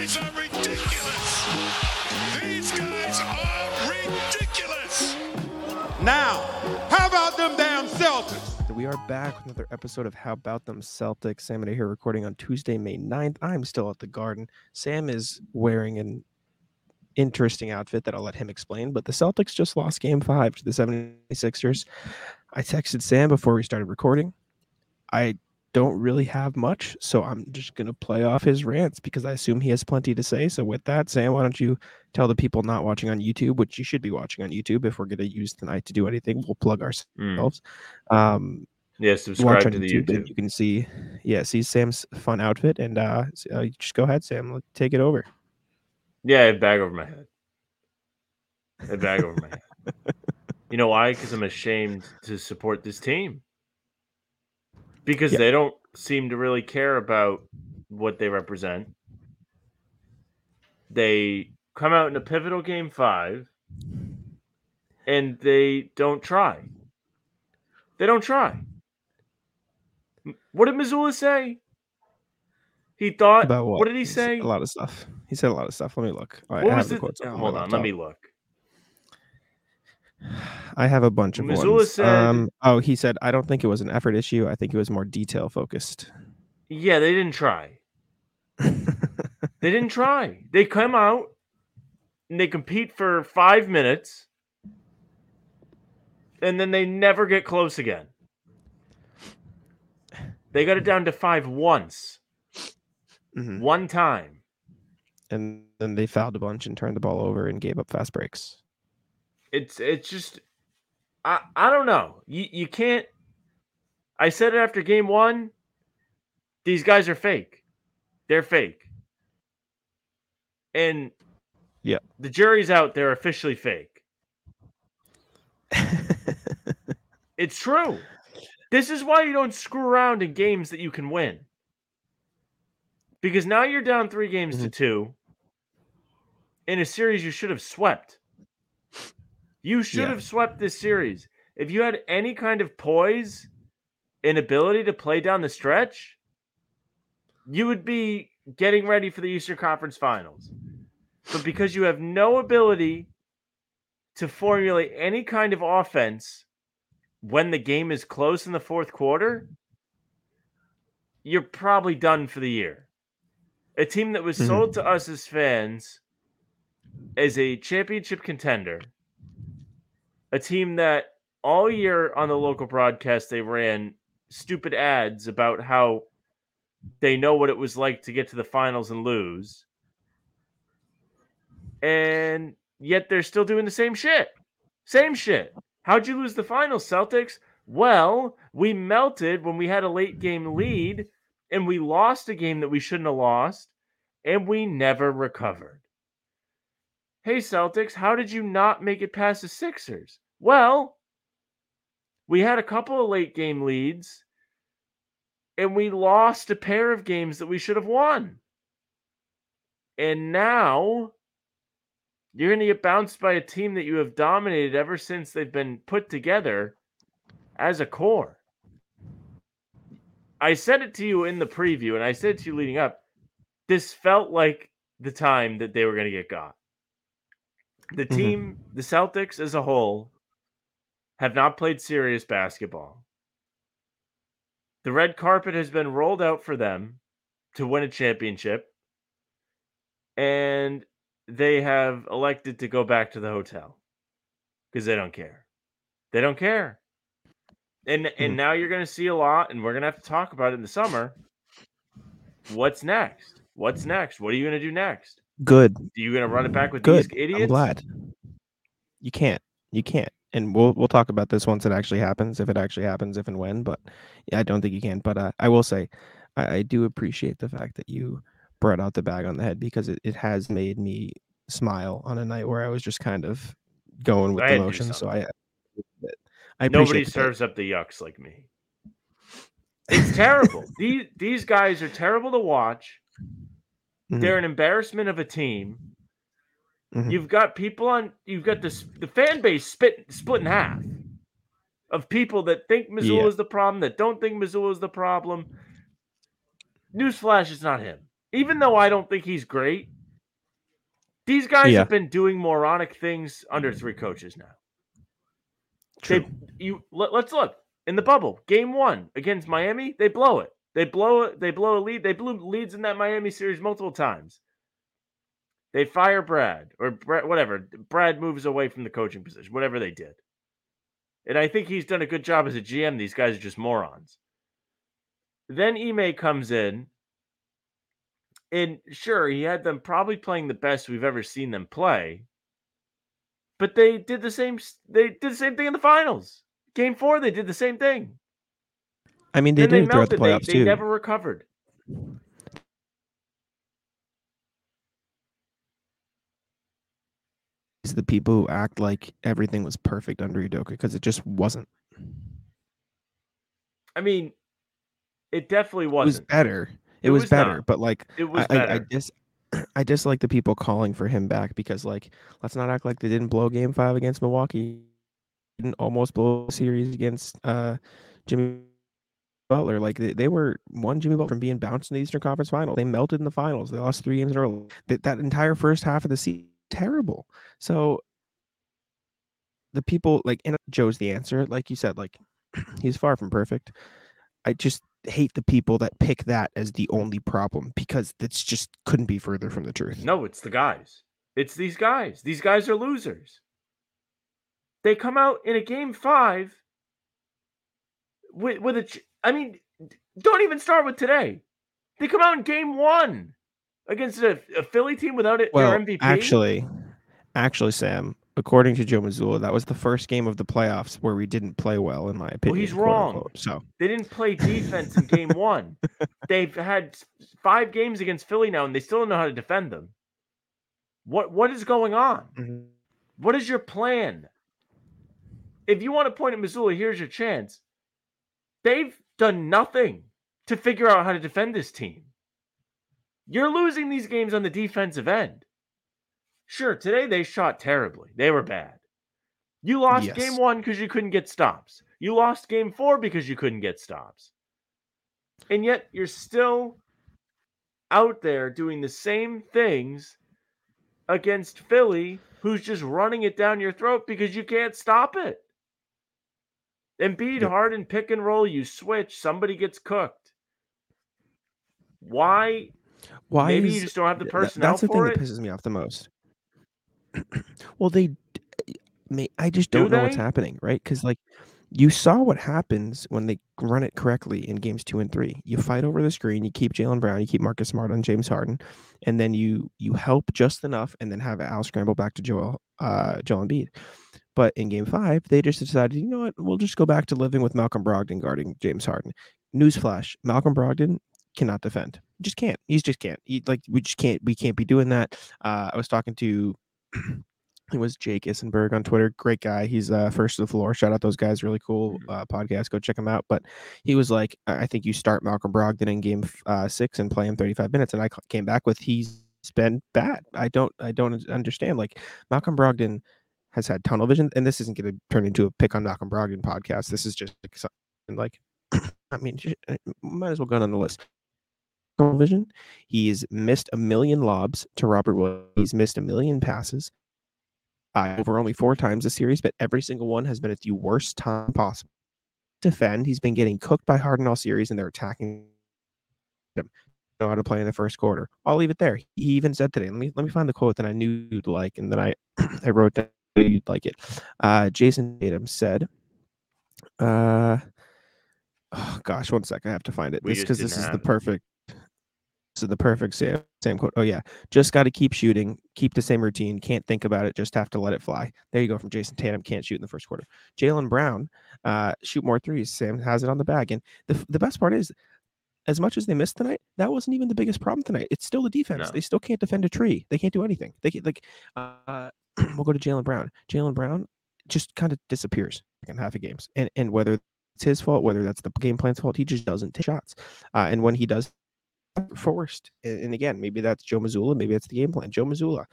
guys are ridiculous. These guys are ridiculous. Now, how about them damn Celtics? We are back with another episode of How About Them Celtics. Sam and I here recording on Tuesday, May 9th. I'm still at the garden. Sam is wearing an interesting outfit that I'll let him explain, but the Celtics just lost game five to the 76ers. I texted Sam before we started recording. I don't really have much, so I'm just going to play off his rants because I assume he has plenty to say. So, with that, Sam, why don't you tell the people not watching on YouTube, which you should be watching on YouTube if we're going to use tonight to do anything? We'll plug ourselves. Um, Yeah, subscribe to the YouTube, YouTube. You can see, yeah, see Sam's fun outfit, and uh, uh, just go ahead, Sam. Take it over. Yeah, a bag over my head. A bag over my head. You know why? Because I'm ashamed to support this team. Because Yeah. they don't seem to really care about what they represent. They come out in a pivotal game five and they don't try. They don't try. What did Mazzulla say? He thought. About what? what did he said say? A lot of stuff. He said a lot of stuff. Let me look. I, I What was the it? Oh, hold on, let me look. I have a bunch of Mazzulla ones. said- um, oh, he said, I don't think it was an effort issue. I think it was more detail focused. Yeah, they didn't try. They didn't try. They come out and they compete for five minutes, and then they never get close again. They got it down to five once, Mhm. one time. And then they fouled a bunch and turned the ball over and gave up fast breaks. It's it's just I I don't know. You you can't. I said it after game one. These guys are fake. They're fake. And Yeah. the jury's out. They're officially fake. It's true. This is why you don't screw around in games that you can win. Because now you're down three games to mm-hmm. two in a series you should have swept. You should Yeah. have swept this series. If you had any kind of poise and ability to play down the stretch, you would be getting ready for the Eastern Conference Finals. But because you have no ability to formulate any kind of offense when the game is close in the fourth quarter, you're probably done for the year. A team that was Mhm. sold to us as fans as a championship contender, a team that all year on the local broadcast they ran stupid ads about how they know what it was like to get to the finals and lose. And yet they're still doing the same shit. Same shit. How'd you lose the finals, Celtics? Well, we melted when we had a late game lead and we lost a game that we shouldn't have lost and we never recovered. Hey, Celtics, how did you not make it past the Sixers? Well, we had a couple of late game leads and we lost a pair of games that we should have won. And now you're going to get bounced by a team that you have dominated ever since they've been put together as a core. I said it to you in the preview, and I said to you leading up. This felt like the time that they were going to get got. The Mhm. team, the Celtics as a whole, have not played serious basketball. The red carpet has been rolled out for them to win a championship, and they have elected to go back to the hotel because they don't care. They don't care. And and Hmm. now you're going to see a lot, and we're going to have to talk about it in the summer. What's next? What's next? What are you going to do next? Good. You going to run it back with Good. these idiots? I'm glad. You can't. You can't. And we'll we'll talk about this once it actually happens, if it actually happens, if and when. But yeah, I don't think you can. But uh, I will say, I, I do appreciate the fact that you brought out the bag on the head because it, it has made me smile on a night where I was just kind of going with I the had to do motions. So I. I Nobody serves up the yucks like me. It's terrible. these these guys are terrible to watch. Mhm. They're an embarrassment of a team. Mhm. You've got people on. You've got this the fan base split split in half of people that think Mazzulla Yeah. is the problem, that don't think Mazzulla is the problem. Newsflash, it's not him. even though I don't think he's great, these guys Yeah. have been doing moronic things under three coaches now. True. They you let, us look in the bubble. Game one against Miami, they blow it. They blow. They blow a lead. They blew leads in that Miami series multiple times. They fire Brad or Brad, whatever. Brad moves away from the coaching position, whatever they did. And I think he's done a good job as a GM. These guys are just morons. Then Ime comes in, and sure, he had them probably playing the best we've ever seen them play. But they did the same. They did the same thing in the finals. Game four, they did the same thing. I mean, they then did they it throughout the playoffs They, they too. never recovered. It's the people who act like everything was perfect under Udoka because it just wasn't. I mean, it definitely wasn't. It was better. It, It was, was better, not. but like It was I, I, better. I dis I dislike the people calling for him back because like let's not act like they didn't blow game five against Milwaukee. Didn't almost blow a series against uh Jimmy Butler. Like they, they were one Jimmy Butler from being bounced in the Eastern Conference Final. They melted in the finals. They lost three games in a row. That, that entire first half of the season terrible. So the people like and Joe's the answer. Like you said, like he's far from perfect. I just hate the people that pick that as the only problem because that's just couldn't be further from the truth. No, it's the guys. It's these guys. These guys are losers. They come out in a game five with with a. I mean, don't even start with today. They come out in game one against a, a Philly team without it, Well, their MVP. actually, actually, Sam, according to Joe Mazzulla, that was the first game of the playoffs where we didn't play well, in my opinion. Well, he's wrong. unquote. So They didn't play defense in game one. They've had five games against Philly now, and they still don't know how to defend them. What what is going on? Mm-hmm. What is your plan? If you want to point at Mazzulla, here's your chance. They've done nothing to figure out how to defend this team. You're losing these games on the defensive end. Sure, today they shot terribly. They were bad. You lost Yes. game one because you couldn't get stops. You lost game four because you couldn't get stops. And yet you're still out there doing the same things against Philly, who's just running it down your throat because you can't stop it. Embiid, Yep. Harden, pick and roll, you switch, somebody gets cooked. Why? why Maybe is you just don't have the th- personnel that's the for thing it. that pisses me off the most. well, they, d- I just Do don't know what's happening, right? Because like you saw what happens when they run it correctly in games two and three. You fight over the screen, you keep Jaylen Brown, you keep Marcus Smart on James Harden, and then you you help just enough, and then have Al scramble back to Joel uh Joel Embiid. But in game five, they just decided, you know what, we'll just go back to living with Malcolm Brogdon guarding James Harden. Newsflash: Malcolm Brogdon cannot defend. Just can't. He just can't. He, like we just can't. We can't be doing that. Uh, I was talking to. It was Jake Issenberg on Twitter. Great guy. He's uh, first to the floor. Shout out those guys. Really cool Mhm. uh, podcast. Go check him out. But he was like, I I think you start Malcolm Brogdon in game uh, six and play him 35 minutes. And I came back with he's been bad. I don't I don't understand. Like Malcolm Brogdon has had tunnel vision, and this isn't going to turn into a pick on Malcolm Brogdon podcast. This is just like I mean, uh, might as well go on the list. Tunnel vision. He's missed a million lobs to Robert Williams. He's missed a million passes uh, over only four times this series, but every single one has been at the worst time possible. Defend. He's been getting cooked by Harden all series, and they're attacking him. Know how to play in the first quarter. I'll leave it there. He even said today. Let me let me find the quote that I knew you'd like, and then I I wrote down you'd like it. Uh, Jayson Tatum said, uh, oh gosh, one sec, I have to find it. We This because this is the perfect. This is the perfect Sam Sam quote. Oh yeah, just got to keep shooting, keep the same routine. Can't think about it. Just have to let it fly. There you go from Jayson Tatum. Can't shoot in the first quarter. Jaylen Brown, uh, shoot more threes. Sam has it on the bag, and the the best part is. As much as they missed tonight, that wasn't even the biggest problem tonight. It's still the defense. No. They still can't defend a tree. They can't do anything. They can't, like, uh, we'll go to Jaylen Brown. Jaylen Brown just kind of disappears in half of games, and and whether it's his fault, whether that's the game plan's fault, he just doesn't take shots. Uh, and when he does, forced. And, and again, maybe that's Joe Mazzulla, maybe it's the game plan. Joe Mazzulla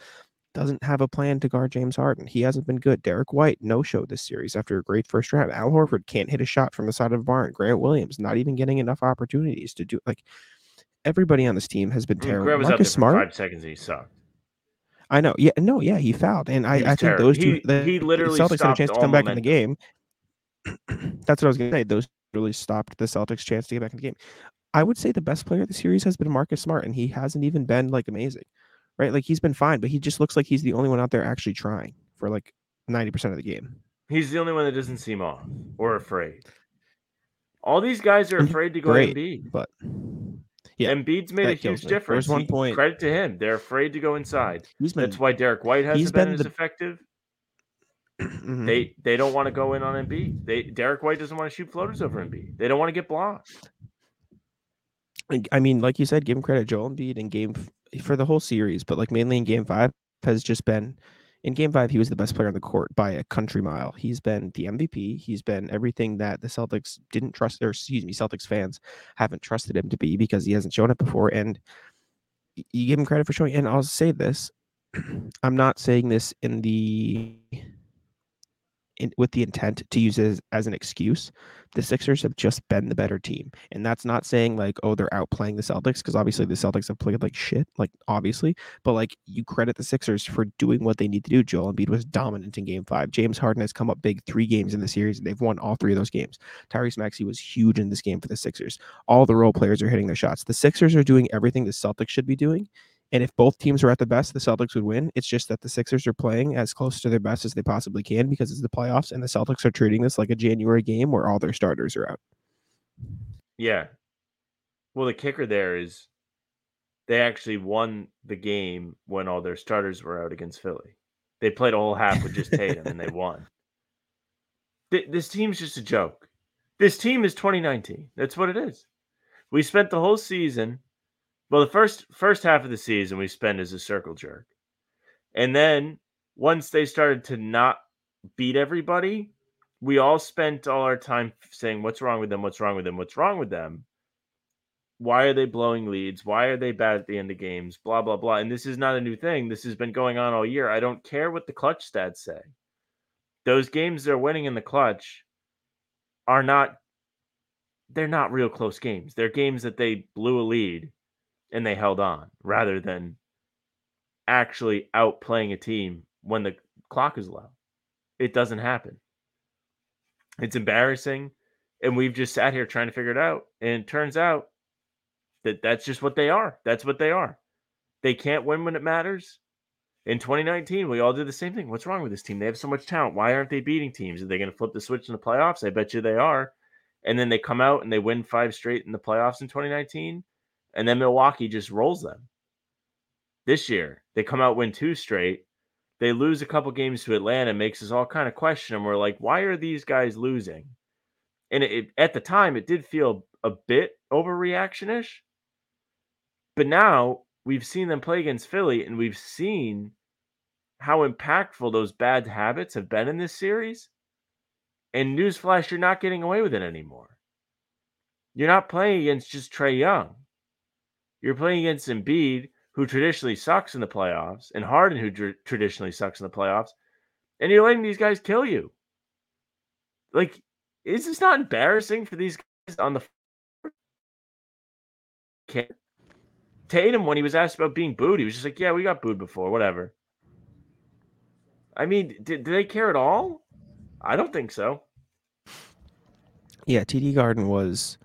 doesn't have a plan to guard James Harden. He hasn't been good. Derrick White no show this series after a great first round. Al Horford can't hit a shot from the side of the barn. Grant Williams not even getting enough opportunities to do like everybody on this team has been terrible. Grant was out there Marcus Smart, five seconds and he sucked. I know. Yeah, no, yeah, he fouled, and I, I think terrible. those two, He- the, he the literally Celtics had a chance to come back in the game. That's what I was gonna say. Those really stopped the Celtics' chance to get back in the game. I would say the best player of the series has been Marcus Smart, and he hasn't even been like amazing, right? Like he's been fine, but he just looks like he's the only one out there actually trying for like ninety percent of the game. He's the only one that doesn't seem off or afraid. All these guys are afraid to go Great. to Embiid. But yeah, Embiid's made a huge me. Difference. was one He- point- credit to him. They're afraid to go inside. he's been. That's why Derrick White hasn't he's been, been as the- effective. Mhm. They they don't want to go in on Embiid. They Derrick White doesn't want to shoot floaters over Embiid. They don't want to get blocked. I mean, like you said, give him credit. Joel Embiid in game for the whole series, but like mainly in game five has just been in game five, he was the best player on the court by a country mile. He's been the MVP. He's been everything that the Celtics didn't trust, or excuse me, Celtics fans haven't trusted him to be because he hasn't shown it before. And you give him credit for showing. And I'll say this: I'm not saying this in the in, with the intent to use it as, as an excuse. The Sixers have just been the better team, and that's not saying like, oh, they're outplaying the Celtics because obviously the Celtics have played like shit, like obviously, but like you credit the Sixers for doing what they need to do. Joel Embiid was dominant in Game Five. James Harden has come up big three games in the series, and they've won all three of those games. Tyrese Maxey was huge in this game for the Sixers. All the role players are hitting their shots. The Sixers are doing everything the Celtics should be doing. And if both teams were at the best, the Celtics would win. It's just that the Sixers are playing as close to their best as they possibly can because it's the playoffs, and the Celtics are treating this like a January game where all their starters are out. Yeah. Well, the kicker there is they actually won the game when all their starters were out against Philly. They played a whole half with just Tatum and they won. Th- This team's just a joke. This team is 2019. That's what it is. We spent the whole season. Well, the first first half of the season we spent as a circle jerk, and then once they started to not beat everybody, we all spent all our time saying, "What's wrong with them? What's wrong with them? What's wrong with them?" Why are they blowing leads? Why are they bad at the end of games? Blah blah blah. And this is not a new thing. This has been going on all year. I don't care what the clutch stats say. Those games they're winning in the clutch are not they're not real close games. They're games that they blew a lead and they held on rather than actually outplaying a team when the clock is low. It doesn't happen. It's embarrassing and we've just sat here trying to figure it out and it turns out that that's just what they are. That's what they are. They can't win when it matters. In 2019, we all did the same thing. What's wrong with this team? They have so much talent. Why aren't they beating teams? Are they going to flip the switch in the playoffs? I bet you they are. And then they come out and they win five straight in the playoffs in 2019. And then Milwaukee just rolls them. This year, they come out win two straight. They lose a couple games to Atlanta, makes us all kind of question them. We're like, why are these guys losing? And it, it- at the time, it did feel a bit overreaction ish. But now we've seen them play against Philly and we've seen how impactful those bad habits have been in this series. And newsflash, you're not getting away with it anymore. You're not playing against just Trae Young. You're playing against Embiid, who traditionally sucks in the playoffs, and Harden, who tr- traditionally sucks in the playoffs, and you're letting these guys kill you. Like, is this not embarrassing for these guys on the? Can't- Tatum, when he was asked about being booed, he was just like, "Yeah, we got booed before, whatever." I mean, did, do they care at all? I don't think so. Yeah, TD Garden was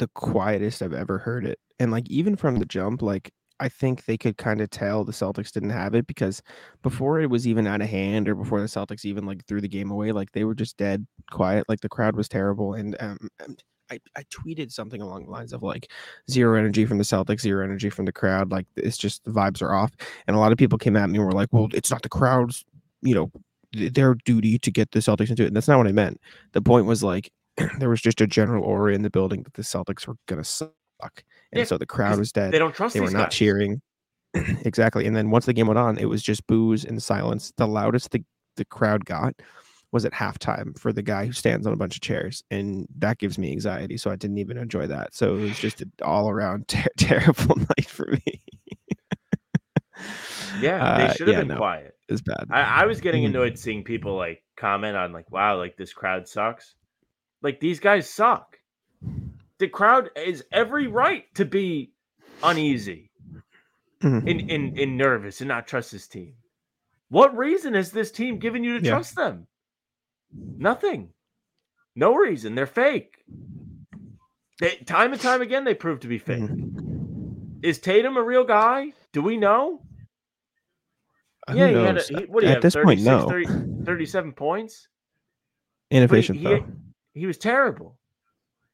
the quietest I've ever heard it. And like even from the jump, like I think they could kind of tell the Celtics didn't have it because before it was even out of hand or before the Celtics even like threw the game away, like they were just dead quiet. Like the crowd was terrible. And um and I, I tweeted something along the lines of like zero energy from the Celtics, zero energy from the crowd. Like it's just the vibes are off. And a lot of people came at me and were like, well, it's not the crowd's, you know, th- their duty to get the Celtics into it. And that's not what I meant. The point was like there was just a general aura in the building that the Celtics were gonna suck. And Yeah, so the crowd was dead. They don't trust They were not guys. cheering. exactly. And then once the game went on, it was just boos and silence. The loudest the, the crowd got was at halftime for the guy who stands on a bunch of chairs. And that gives me anxiety. So I didn't even enjoy that. So it was just an all around ter- terrible night for me. Yeah, they Uh, should have yeah, been no. quiet. It's bad. I, I was getting Mhm. annoyed seeing people like comment on like, "Wow, like this crowd sucks." Like these guys suck. The crowd is every right to be uneasy Mhm. and, and, and nervous and not trust this team. What reason has this team given you to Yeah. trust them? Nothing. No reason. They're fake. They, time and time again, they prove to be fake. Mhm. Is Tatum a real guy? Do we know? Who yeah, he had a, he, what do you At have? this point, 36, no. 30 37 points? Inefficient he, though. He, was terrible.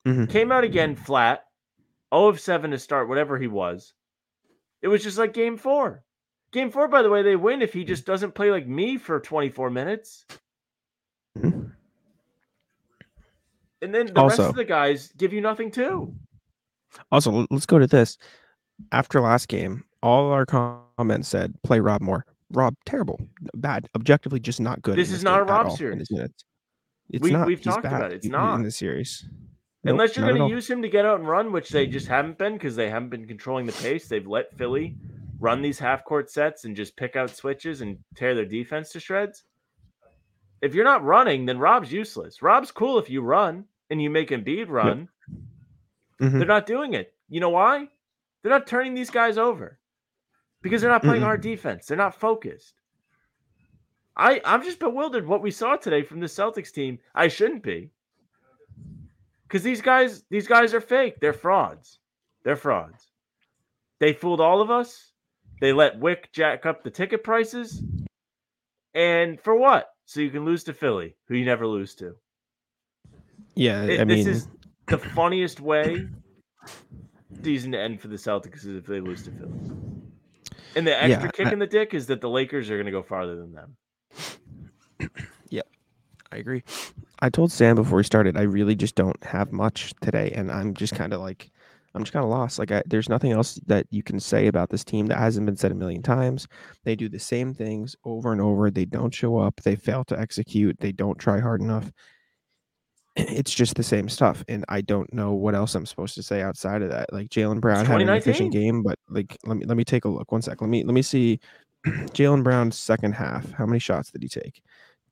Mhm. Came out again flat. 0 of 7 to start, whatever he was. It was just like game four. Game four, by the way, they win if he just doesn't play like me for 24 minutes. Mhm. And then the rest of the guys give you nothing too. Also, let's go to this. After last game, all our comments said play Rob more. Rob, terrible, bad, objectively just not good. This in is not a Rob series. It's We- not. we've He's talked bad about it. It's not. in the series. Nope, Unless you're going to use him to get out and run, which they just haven't been because they haven't been controlling the pace. They've let Philly run these half court sets and just pick out switches and tear their defense to shreds. If you're not running, then Rob's useless. Rob's cool if you run and you make Embiid run. Mhm. They're not doing it. You know why? They're not turning these guys over because they're not playing Mm-mm. hard defense. They're not focused. I I'm just bewildered what we saw today from the Celtics team. I shouldn't be. Cuz these guys these guys are fake. They're frauds. They're frauds. They fooled all of us. They let Wyc jack up the ticket prices. And for what? So you can lose to Philly, who you never lose to. Yeah, It- I this mean, is the funniest way season to end for the Celtics is if they lose to Philly. And the extra Yeah, kick I- in the dick is that the Lakers are going to go farther than them. I agree. I told Sam before we started, I really just don't have much today, and I'm just kind of like, I'm just kind of lost. Like, I, there's nothing else that you can say about this team that hasn't been said a million times. They do the same things over and over. They don't show up. They fail to execute. They don't try hard enough. It's just the same stuff, and I don't know what else I'm supposed to say outside of that. Like Jaylen Brown had an efficient game, but like, let me let me take a look. One sec. Let me let me see. Jaylen Brown's second half. How many shots did he take?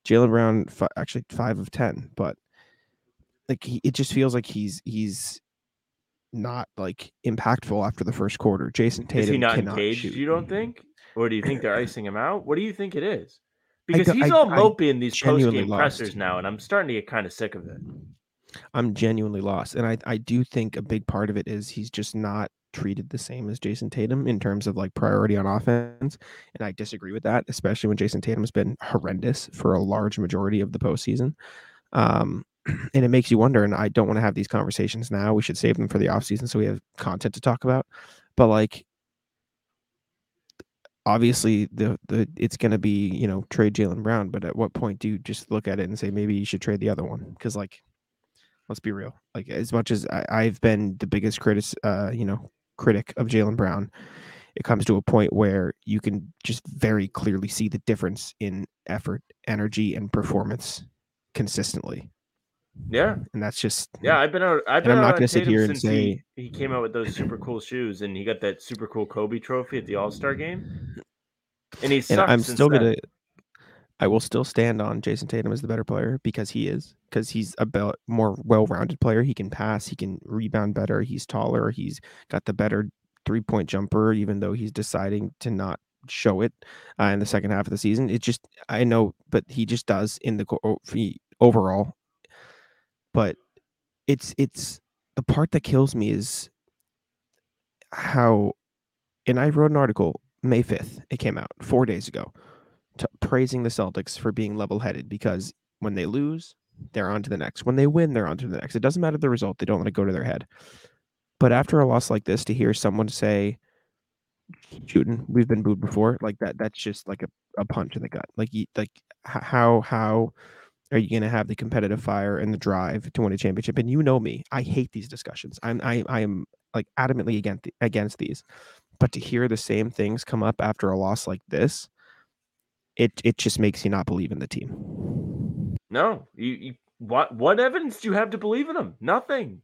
Jaylen Brown fi- actually five of ten, but like he, it just feels like he's he's not like impactful after the first quarter. Jayson Tatum is he not cannot engaged, shoot. you don't think? Or do you think they're icing him out? What do you think it is? Because he's I- all mopey in these post game pressers now, and I'm starting to get kind of sick of it. I'm genuinely lost, and I I do think a big part of it is he's just not treated the same as Jayson Tatum in terms of like priority on offense, and I disagree with that, especially when Jayson Tatum has been horrendous for a large majority of the postseason. Um, and it makes you wonder. And I don't want to have these conversations now. We should save them for the offseason so we have content to talk about. But like, obviously, the the it's going to be you know trade Jaylen Brown. But at what point do you just look at it and say maybe you should trade the other one? Because like, let's be real. Like as much as I, I've been the biggest critic, uh, you know, critic of Jaylen Brown, it comes to a point where you can just very clearly see the difference in effort, energy, and performance consistently. Yeah, And that's just yeah. I've been out. I've been I'm not gonna sit here and since he, say- he came out with those super cool shoes, and he got that super cool Kobe trophy at the All Star game. And he and I'm still gonna I will still stand on Jayson Tatum as the better player because he is because he's a be- more well-rounded player. He can pass, he can rebound better, he's taller, he's got the better three-point jumper even though he's deciding to not show it uh, in the second half of the season. It just I know but he just does in the he- overall. But it's it's the part that kills me is how and I wrote an article May 5th. It came out 4 days ago t- praising the Celtics for being level-headed because when they lose, they're on to the next. When they win, they're on to the next. It doesn't matter the result; they don't let it go to their head. But after a loss like this, to hear someone say, "Shooting, we've been booed before," like that—that's just like a, a punch in the gut. Like, you, like how how are you going to have the competitive fire and the drive to win a championship? And you know me, I hate these discussions. I'm I I am like adamantly against against these. But to hear the same things come up after a loss like this, it it just makes you not believe in the team. No, you, you what what evidence do you have to believe in them? Nothing.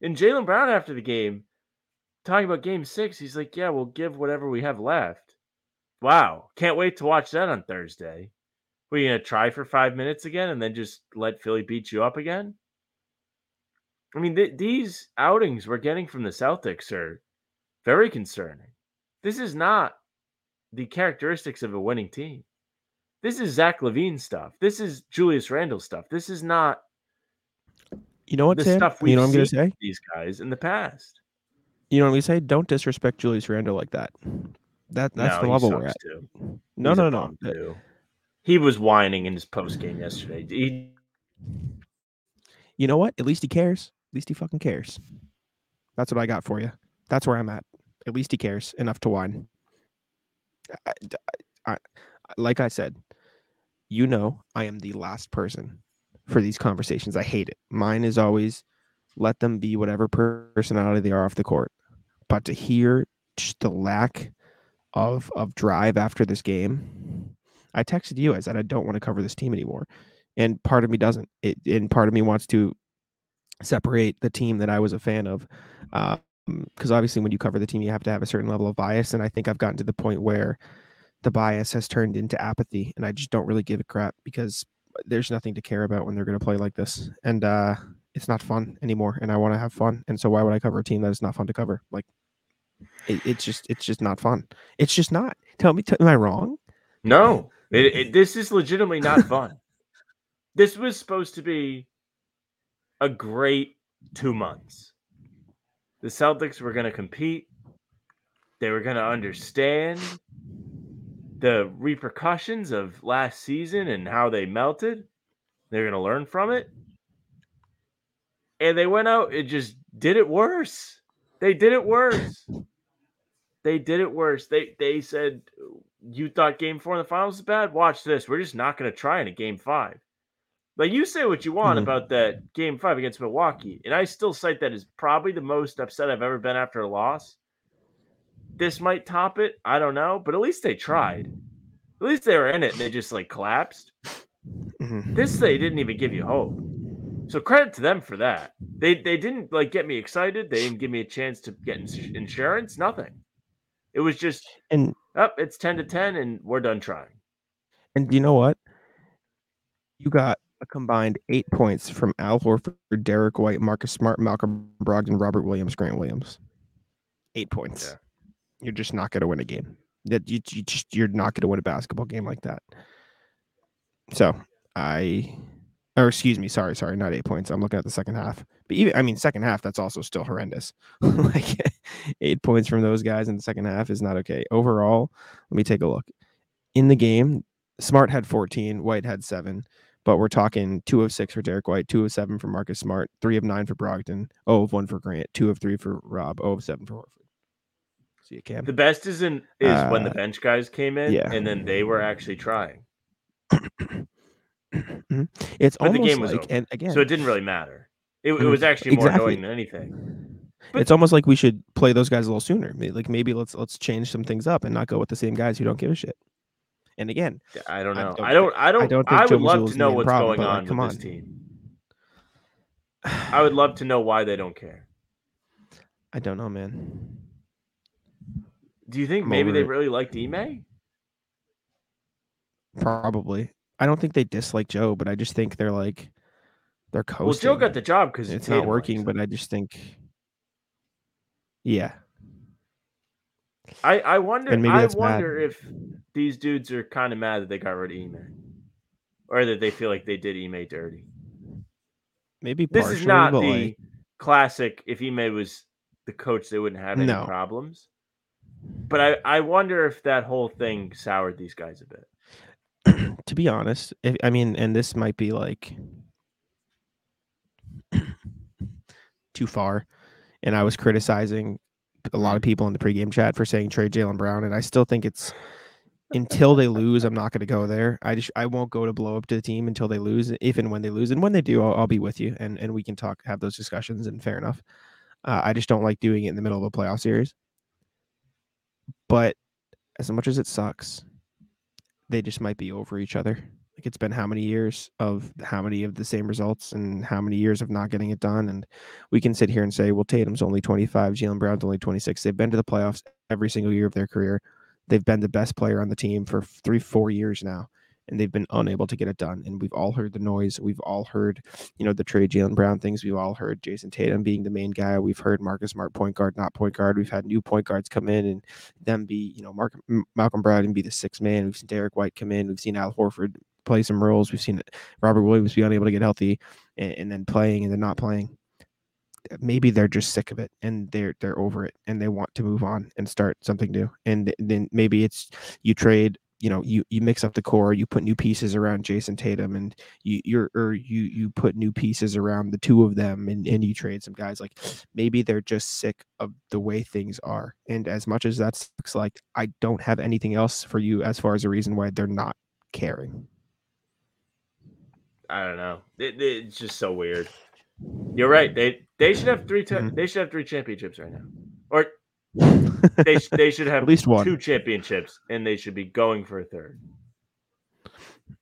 And Jaylen Brown after the game, talking about game six, he's like, Yeah, we'll give whatever we have left. Wow. Can't wait to watch that on Thursday. Were you gonna try for five minutes again and then just let Philly beat you up again? I mean, th- these outings we're getting from the Celtics are very concerning. This is not the characteristics of a winning team. This is Zach LaVine stuff. This is Julius Randle stuff. This is not You know what, the Sam? stuff we've You know what I'm gonna say? these guys in the past. You know what I'm gonna say? Don't disrespect Julius Randle like that. That that's No, the he level we're at. Too. No, He's no, no. Too. He was whining in his post game yesterday. He, You know what? At least he cares. At least he fucking cares. That's what I got for you. That's where I'm at. At least he cares enough to whine. I, I- I- like I said, you know, I am the last person for these conversations. I hate it. Mine is always let them be whatever personality they are off the court. But to hear just the lack of of drive after this game, I texted you. I said I don't want to cover this team anymore, and part of me doesn't. It and part of me wants to separate the team that I was a fan of. Um, because obviously, when you cover the team, you have to have a certain level of bias. And I think I've gotten to the point where the bias has turned into apathy, and I just don't really give a crap because there's nothing to care about when they're going to play like this. And uh, it's not fun anymore. And I want to have fun. And so, why would I cover a team that is not fun to cover? Like, it, it's just, it's just not fun. It's just not. Tell me, t- am I wrong? no, it, it, this is legitimately not fun. this was supposed to be a great two months. The Celtics were going to compete. They were going to understand the repercussions of last season and how they melted. They're going to learn from it. And they went out and just did it worse. They did it worse. They did it worse. They they said you thought game 4 in the finals is bad? Watch this. We're just not going to try in a game 5. Like you say what you want Mhm. about that game 5 against Milwaukee, and I still cite that as probably the most upset I've ever been after a loss. This might top it. I don't know, but at least they tried. At least they were in it and they just like collapsed. Mhm. This they didn't even give you hope. So credit to them for that. They they didn't like get me excited. They didn't give me a chance to get ins- insurance. Nothing. It was just And up. it's ten to ten, and we're done trying. And you know what? You got a combined eight points from Al Horford, Derrick White, Marcus Smart, Malcolm Brogdon, Robert Williams, Grant Williams. Eight points. Yeah. You're just not going to win a game. That you, you just you're not going to win a basketball game like that. So I, or excuse me, sorry, sorry, not eight points. I'm looking at the second half. But even I mean, second half that's also still horrendous. like eight points from those guys in the second half is not okay. Overall, let me take a look. In the game, Smart had 14, White had seven, but we're talking two of six for Derrick White, two of seven for Marcus Smart, three of nine for Brogdon, oh of one for Grant, two of three for Rob, oh of seven for Horford. See you, Cam. The best is in is when the Uh, bench guys came in, yeah. and then they were actually trying. Mhm. It's But the game was like, over. and again, So it didn't really matter. It, it Mhm. was actually more Exactly. annoying than anything. but- it's almost like we should play those guys a little sooner. Like maybe let's let's change some things up and not go with the same guys who don't give a shit. And again, I don't I know. don't I don't. I don't. I, don't Joe would love Mazzulla's to know what's problem, going but, like, on come with this on. team. I would love to know why they don't care. I don't know, man. Do you think I'm maybe they it. really liked Ime? Probably. I don't think they dislike Joe, but I just think they're like they're coasting. Well, Joe got the job because it's not working, but I just think yeah. I, I wonder. Maybe I that's bad. wonder if these dudes are kind of mad that they got rid of Ime, or that they feel like they did Ime dirty. Maybe This is not the like, classic. If Ime was the coach, they wouldn't have any No. problems. But I, I wonder if that whole thing soured these guys a bit. to be honest, if, I mean, and this might be like too far. And I was criticizing a lot of people in the pregame chat for saying trade Jaylen Brown, and I still think it's until they lose, I'm not going to go there. I just I won't go to blow up to the team until they lose, if and when they lose, and when they do, I'll, I'll be with you, and and we can talk, have those discussions, and fair enough. Uh, I just don't like doing it in the middle of a playoff series. But as much as it sucks, they just might be over each other. Like it's been how many years of how many of the same results and how many years of not getting it done. And we can sit here and say, well, Tatum's only 25, Jaylen Brown's only 26. They've been to the playoffs every single year of their career. They've been the best player on the team for three, four years now. And they've been unable to get it done. And we've all heard the noise. We've all heard, you know, the trade Jaylen Brown things. We've all heard Jayson Tatum being the main guy. We've heard Marcus Smart point guard, not point guard. We've had new point guards come in and them be, you know, Mark Malcolm Brogdon be the sixth man. We've seen Derrick White come in. We've seen Al Horford play some roles. We've seen uh, Robert Williams be unable to get healthy and, and then playing and then not playing maybe they're just sick of it and they're they're over it and they want to move on and start something new and then maybe it's you trade you know you you mix up the core you put new pieces around jayson tatum and you you're or you you put new pieces around the two of them and, and you trade some guys like maybe they're just sick of the way things are. And as much as that looks like i don't have anything else for you as far as a reason why they're not caring. I don't know. It, it's just so weird. You're right. They they should have 3 Mhm. they should have three championships right now. Or they, sh- they should have At least one. two championships and they should be going for a third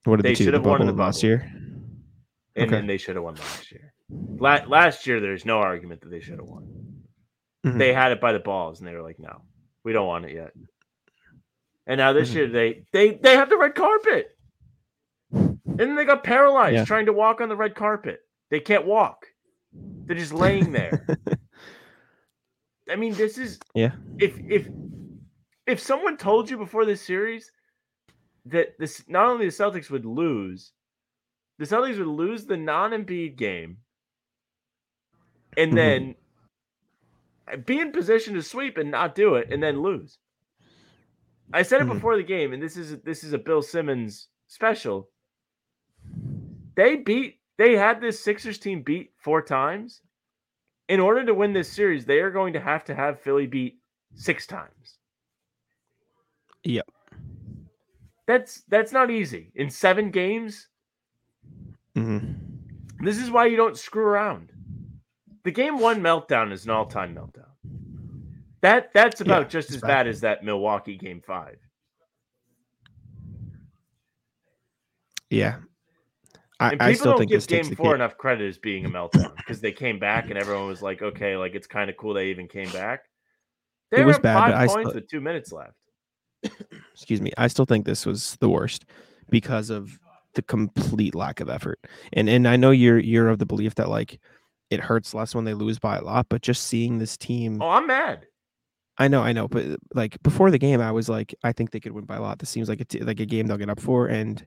what did they the two should the have won in the last year and Okay. then they should have won last year La- last year there's no argument that they should have won Mhm. they had it by the balls and they were like no we don't want it yet and now this Mhm. year they they they have the red carpet and they got paralyzed Yeah. trying to walk on the red carpet they can't walk they're just laying there i mean this is yeah if if if someone told you before this series that this not only the Celtics would lose, the Celtics would lose the non-Embiid game, and Mhm. then be in position to sweep and not do it, and then lose. I said it Mhm. before the game, and this is this is a Bill Simmons special. They beat they had this Sixers team beat four times. In order to win this series, they are going to have to have Philly beat six times. Yep. That's that's not easy. In seven games, Mhm. this is why you don't screw around. The game one meltdown is an all-time meltdown. That that's about Yeah, just as bad. bad as that Milwaukee game five. yeah I, And I people still don't think give game four enough credit as being a meltdown because they came back and everyone was like, okay, like it's kind of cool they even came back. They It were was bad, but five I points still- with two minutes left. excuse me, I still think this was the worst because of the complete lack of effort. And and I know you're you're of the belief that like it hurts less when they lose by a lot, but just seeing this team Oh, I'm mad. I know, I know, but like before the game I was like I think they could win by a lot. This seems like a t- like a game they'll get up for and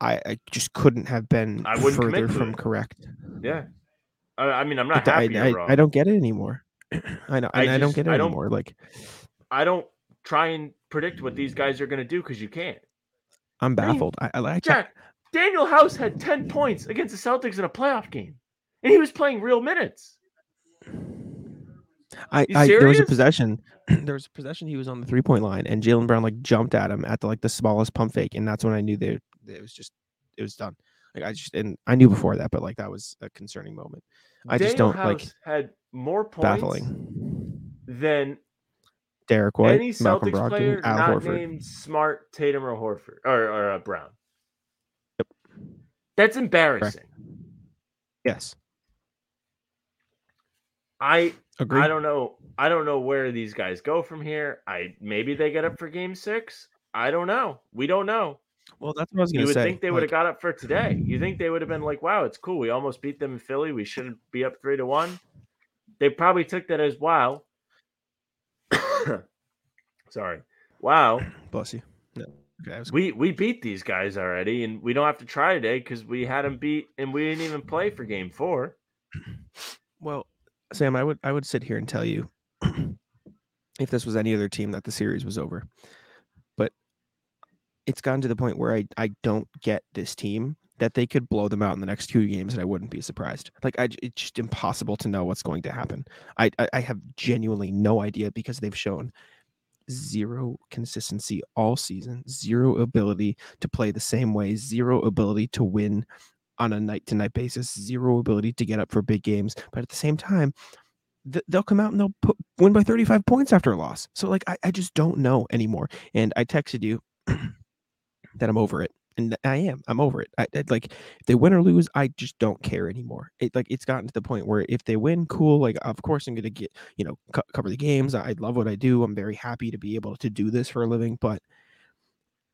I, I just couldn't have been I wouldn't further from it. correct. Yeah. I, I mean, I'm not But I, happy. you're I. I don't get it anymore. I know, I and I, don't get it I don't- anymore. Like I don't try and predict what these guys are going to do because you can't. I'm baffled. I, I like Jack, Danuel House had 10 points against the Celtics in a playoff game, and he was playing real minutes. I, I there was a possession. there was a possession. He was on the three point line, and Jaylen Brown like jumped at him at the like the smallest pump fake, and that's when I knew that it was just it was done. Like I just and I knew before that, but like that was a concerning moment. I just don't like had more points baffling. than Derrick White, any Malcolm Celtics player Al not Horford. named Smart, Tatum, or Horford or, or uh, Brown. Yep. That's embarrassing. Yes, I agree. I don't know. I don't know where these guys go from here. I maybe they get up for game six. I don't know. We don't know. Well, that's what I was You gonna say. You would think they would have got up for today. You think they would have been like, "Wow, it's cool. We almost beat them in Philly. We shouldn't be up three to one." They probably took that as wow. Sorry, wow. bless you. No, okay, was We we beat these guys already, and we don't have to try today because we had them beat, and we didn't even play for game four. Well, Sam, I would I would sit here and tell you if this was any other team that the series was over. It's gotten to the point where I I don't get this team that they could blow them out in the next two games and I wouldn't be surprised. Like I it's just impossible to know what's going to happen. I I, I have genuinely no idea because they've shown zero consistency all season, zero ability to play the same way, zero ability to win on a night to night basis, zero ability to get up for big games. But at the same time, th- they'll come out and they'll put, win by 35 points after a loss. So, like, I, I just don't know anymore. And I texted you that I'm over it. And I am. I'm over it. I, I- like if they win or lose, I just don't care anymore. It like it's gotten to the point where if they win, cool. Like of course I'm gonna get you know co- cover the games. I love what I do. I'm very happy to be able to do this for a living. But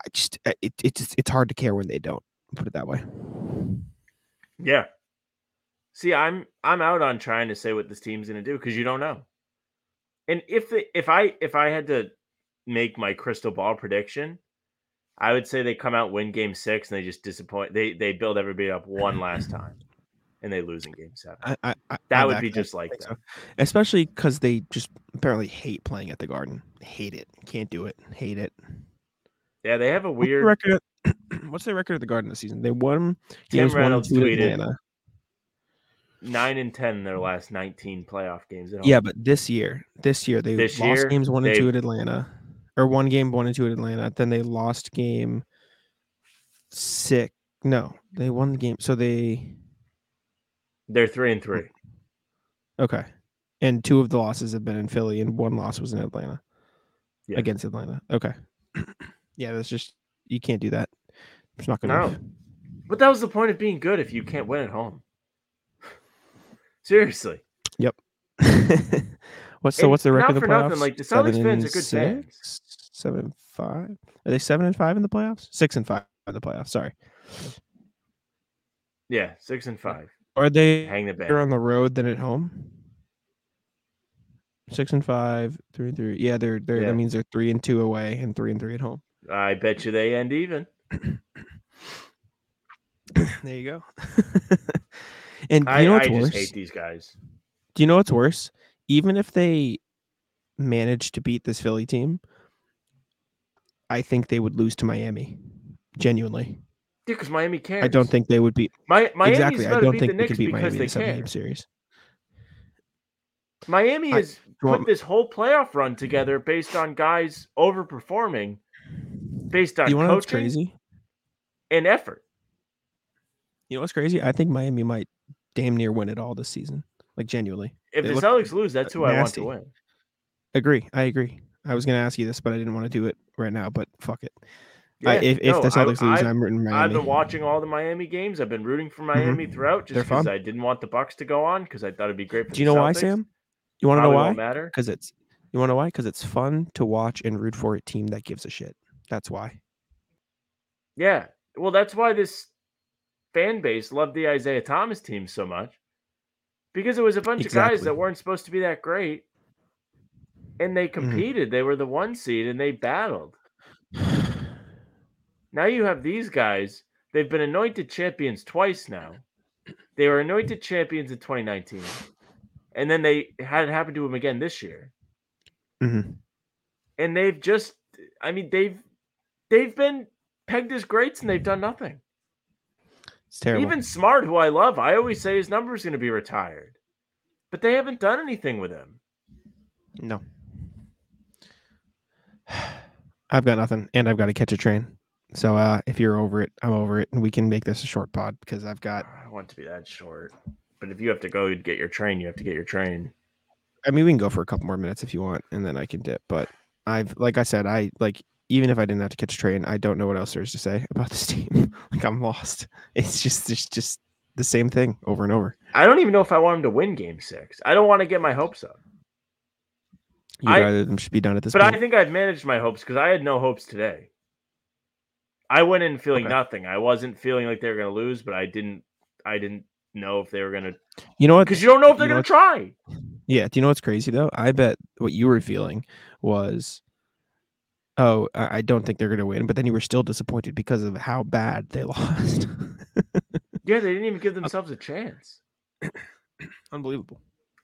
I just it, it's it's hard to care when they don't. Put it that way. Yeah. See, I'm I'm out on trying to say what this team's to do because you don't know. And if the, if I if I had to make my crystal ball prediction, I would say they come out win game six and they just disappoint. They they build everybody up one last time, and they lose in game seven. I, I, I that would be just like that. so. especially because they just apparently hate playing at the Garden. Hate it. Can't do it. Hate it. Yeah, they have a What's weird. record? What's their record at the Garden this season? They won Tim games one Reynolds two tweeted Atlanta. nine and ten in their last nineteen playoff games. Yeah, but this year, this year they This lost year, games one and two at Atlanta, or one game one and two at Atlanta. Then they lost game six. No, they won the game. So they they're three and three. okay, and two of the losses have been in Philly, and one loss was in Atlanta Yeah. against Atlanta. Okay, yeah, that's just you can't do that. It's not gonna. No, but that was the point of being good if you can't win at home. Seriously. what's so? And What's the record not in the playoffs? nothing, like, the Celtics Seven fans and are good fans. Seven and five. Are they seven and five in the playoffs? Six and five in the playoffs. Sorry. Yeah, six and five. Are they Hang the better on the road than at home? Six and five, three and three. Yeah, they're they're Yeah. that means they're three and two away and three and three at home. I bet you they end even. There you go. and I, you know I what's just worse? hate these guys. Do you know what's worse? Even if they manage to beat this Philly team, I think they would lose to Miami. Genuinely, Yeah, because Miami cares. I don't think they would beat. My, Miami's exactly, I don't think the they can beat Miami in they a seven care. game series. Miami I- has you put this whole playoff run together based on guys overperforming, based on You want know what's coaching crazy? and effort. You know what's crazy? I think Miami might damn near win it all this season. Like genuinely. If the Celtics lose, that's who I want to win. Agree. I agree. I was gonna ask you this, but I didn't want to do it right now. But fuck it. I, Yeah, if if no, the I- Celtics lose, I've- I'm rooting Miami. I've been watching all the Miami games. I've been rooting for mm-hmm. Miami throughout just because fun. I didn't want the Bucks to go on because I thought it'd be great for Do you the know why, Sam? You want to know why? matter. Because it's you want to know why? Because it's fun to watch and root for a team that gives a shit. That's why. Yeah. Well, that's why this fan base loved the Isaiah Thomas team so much. Because it was a bunch of guys that weren't supposed to be that great. And they competed. They were the one seed and they battled. Now you have these guys. They've been anointed champions twice now. They were anointed champions in 2019. And then they had it happen to them again this year. Mhm. And they've just I mean, they've they've been pegged as greats and they've done nothing. It's terrible. Even Smart, who I love, I always say his number is going to be retired, but they haven't done anything with him. no. I've got nothing, and I've got to catch a train. So uh, if you're over it, I'm over it, and we can make this a short pod because I've got. I want to be that short, but if you have to go and get your train, you have to get your train. I mean, we can go for a couple more minutes if you want, and then I can dip. But I've, like I said, I like even if I didn't have to catch a train, I don't know what else there is to say about this team. like I'm lost. It's just, it's just the same thing over and over. I don't even know if I want him to win Game Six. I don't want to get my hopes up, You'd I- rather them should be done at this but I think I've managed my hopes because I had no hopes today. I went in feeling Okay. nothing. I wasn't feeling like they were going to lose, but I didn't. I didn't know if they were going to you know what? because you don't know if they're You know going to try. Yeah. Do you know what's crazy though? I bet what you were feeling was, oh, I, don't think they're going to win. But then you were still disappointed because of how bad they lost. Yeah, they didn't even give themselves a chance. Unbelievable.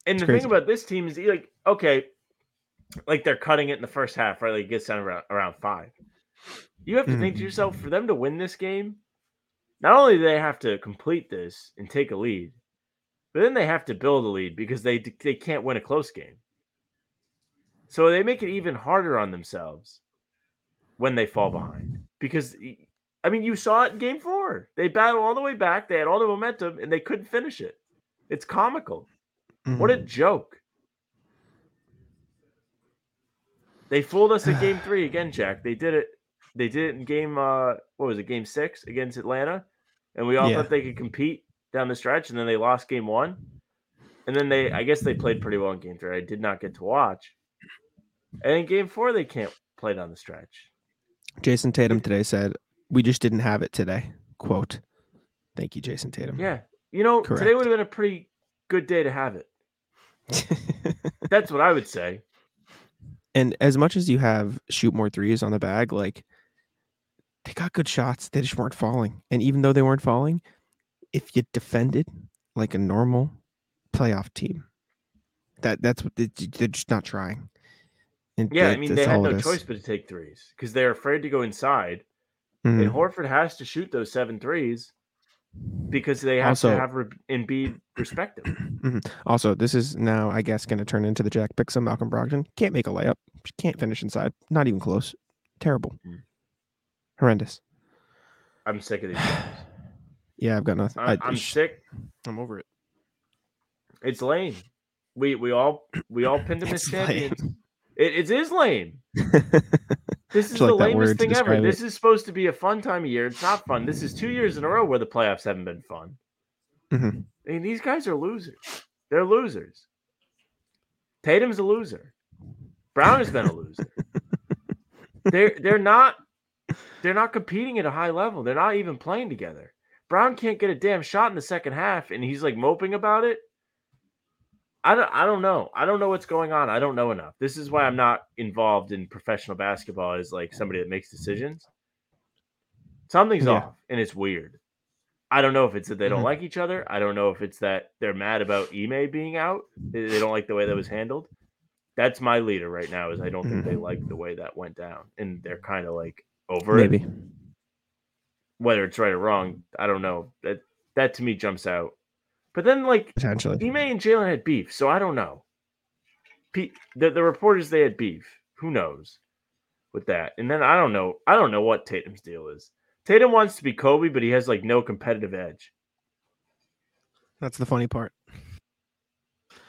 And It's the crazy. thing about this team is like, okay, like they're cutting it in the first half, right? Like it gets down around, around five. You have to think to Mhm. yourself, for them to win this game, not only do they have to complete this and take a lead, but then they have to build a lead because they they can't win a close game. So they make it even harder on themselves when they fall behind. Because I mean, you saw it in game four. They battled all the way back, they had all the momentum, and they couldn't finish it. It's comical. What a Mhm. joke. They fooled us in game three again, Jack. They did it. They did it in game uh what was it, game six against Atlanta? And we all Yeah. thought they could compete down the stretch, and then they lost game one. And then they I guess they played pretty well in game three. I did not get to watch. And in game four, they can't play down the stretch. Jayson Tatum today said, "We just didn't have it today." Quote. Thank you, Jayson Tatum. Yeah. You know, today would have been a pretty good day to have it. That's what I would say. and as much as you have shoot more threes on the bag, like they got good shots, they just weren't falling. And even though they weren't falling, if you defended like a normal playoff team, that that's what they, they're just not trying. And Yeah, I mean, they had no it is. choice but to take threes because they're afraid to go inside. Mhm. And Horford has to shoot those seven threes because they have Also- to have Re- Embiid respect him. Mhm. Also, this is now, I guess, going to turn into the Jack Bixum, Malcolm Brogdon. Can't make a layup. Can't finish inside. Not even close. Terrible. Mm. Horrendous. I'm sick of these. Yeah, I've got nothing. I, sh- sick. I'm over it. It's lame. We we all we all pinned him as It's lame. It, it is lame. This is the like lamest thing ever. it? This is supposed to be a fun time of year. It's not fun. This is two years in a row where the playoffs haven't been fun. Mhm. I mean, these guys are losers. They're losers. Tatum's a loser. Brown has been a loser. they're they're not they're not competing at a high level. They're not even playing together. Brown can't get a damn shot in the second half, and he's like moping about it. I don't I don't know. I don't know what's going on. I don't know enough. This is why I'm not involved in professional basketball as like somebody that makes decisions. Something's Yeah. off, and it's weird. I don't know if it's that they don't Mhm. like each other. I don't know if it's that they're mad about Ime being out. They they don't like the way that was handled. That's my leader right now. Is I don't think they like the way that went down, and they're kind of like over it. Whether it's right or wrong, I don't know. That that to me jumps out. But then like Potentially. Ime and Jaylen had beef, so I don't know. Pe- the the reporters they had beef. Who knows with that? And then I don't know. I don't know what Tatum's deal is. Tatum wants to be Kobe, but he has like no competitive edge. That's the funny part.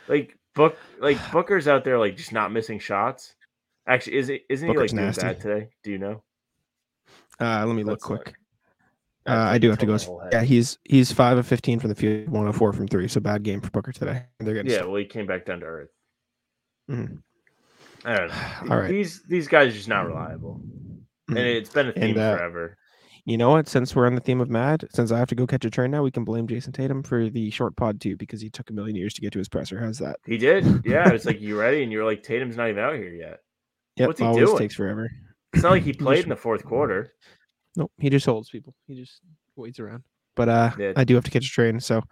Like Book, like Booker's out there like just not missing shots. Actually, is it isn't Booker's he like nasty. doing bad today? Do you know? Uh, let me look quick. Uh, I do have to go. Yeah, he's he's five of fifteen from the field, one of four from three. So bad game for Booker today. They're getting Yeah, well, he came back down to earth. Mhm. I don't know. All right. These these guys are just not reliable, and Mhm. it's been a And, theme uh, forever. You know what? Since we're on the theme of mad, since I have to go catch a train now, we can blame Jayson Tatum for the short pod too because he took a million years to get to his presser. How's that? He did. Yeah, it's like you ready, and you're like Tatum's not even out here yet. Yep, What's he always doing? takes forever. It's not like He played in the fourth quarter. Nope, he just holds people. He just waits around. But uh, Yeah. I do have to catch a train, so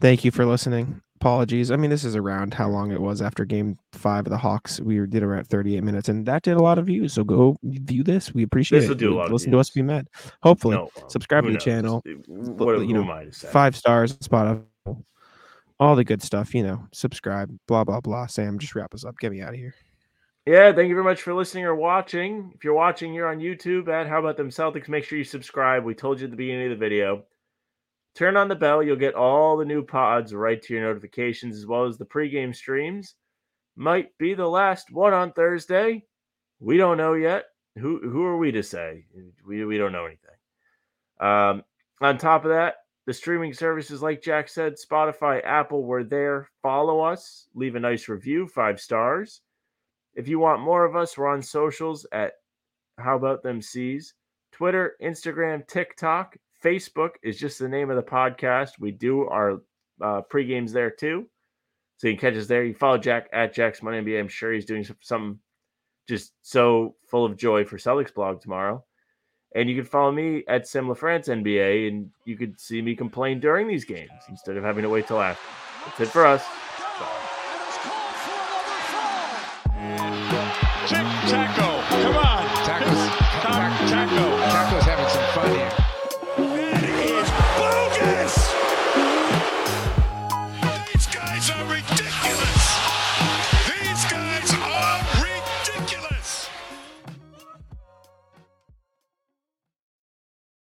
thank you for listening. Apologies. I mean, this is around how long it was after Game Five of the Hawks. We did around 38 minutes, and that did a lot of views. So go view this. We appreciate This'll it. do a lot Listen to us be mad. Hopefully, No, well, subscribe to the knows? channel. What, you know, five stars, Spotify, all the good stuff. You know, subscribe. Blah blah blah. Sam, just wrap us up. Get me out of here. Yeah, thank you very much for listening or watching. If you're watching here on YouTube at How About Them Celtics, make sure you subscribe. We told you at the beginning of the video. Turn on the bell. You'll get all the new pods right to your notifications, as well as the pregame streams. Might be the last one on Thursday. We don't know yet. Who who are we to say? We, we don't know anything. Um, on top of that, the streaming services, like Jack said, Spotify, Apple, we're there. Follow us. Leave a nice review, five stars. If you want more of us, we're on socials at How About Them C's, Twitter, Instagram, TikTok, Facebook is just the name of the podcast. We do our uh, pre games there too, so you can catch us there. You follow Jack at Jack Simone NBA. I'm sure he's doing some- just so full of joy for Celtics blog tomorrow. And you can follow me at Sam LaFrance NBA, and you could see me complain during these games instead of having to wait till after. That's it for us. Tic tac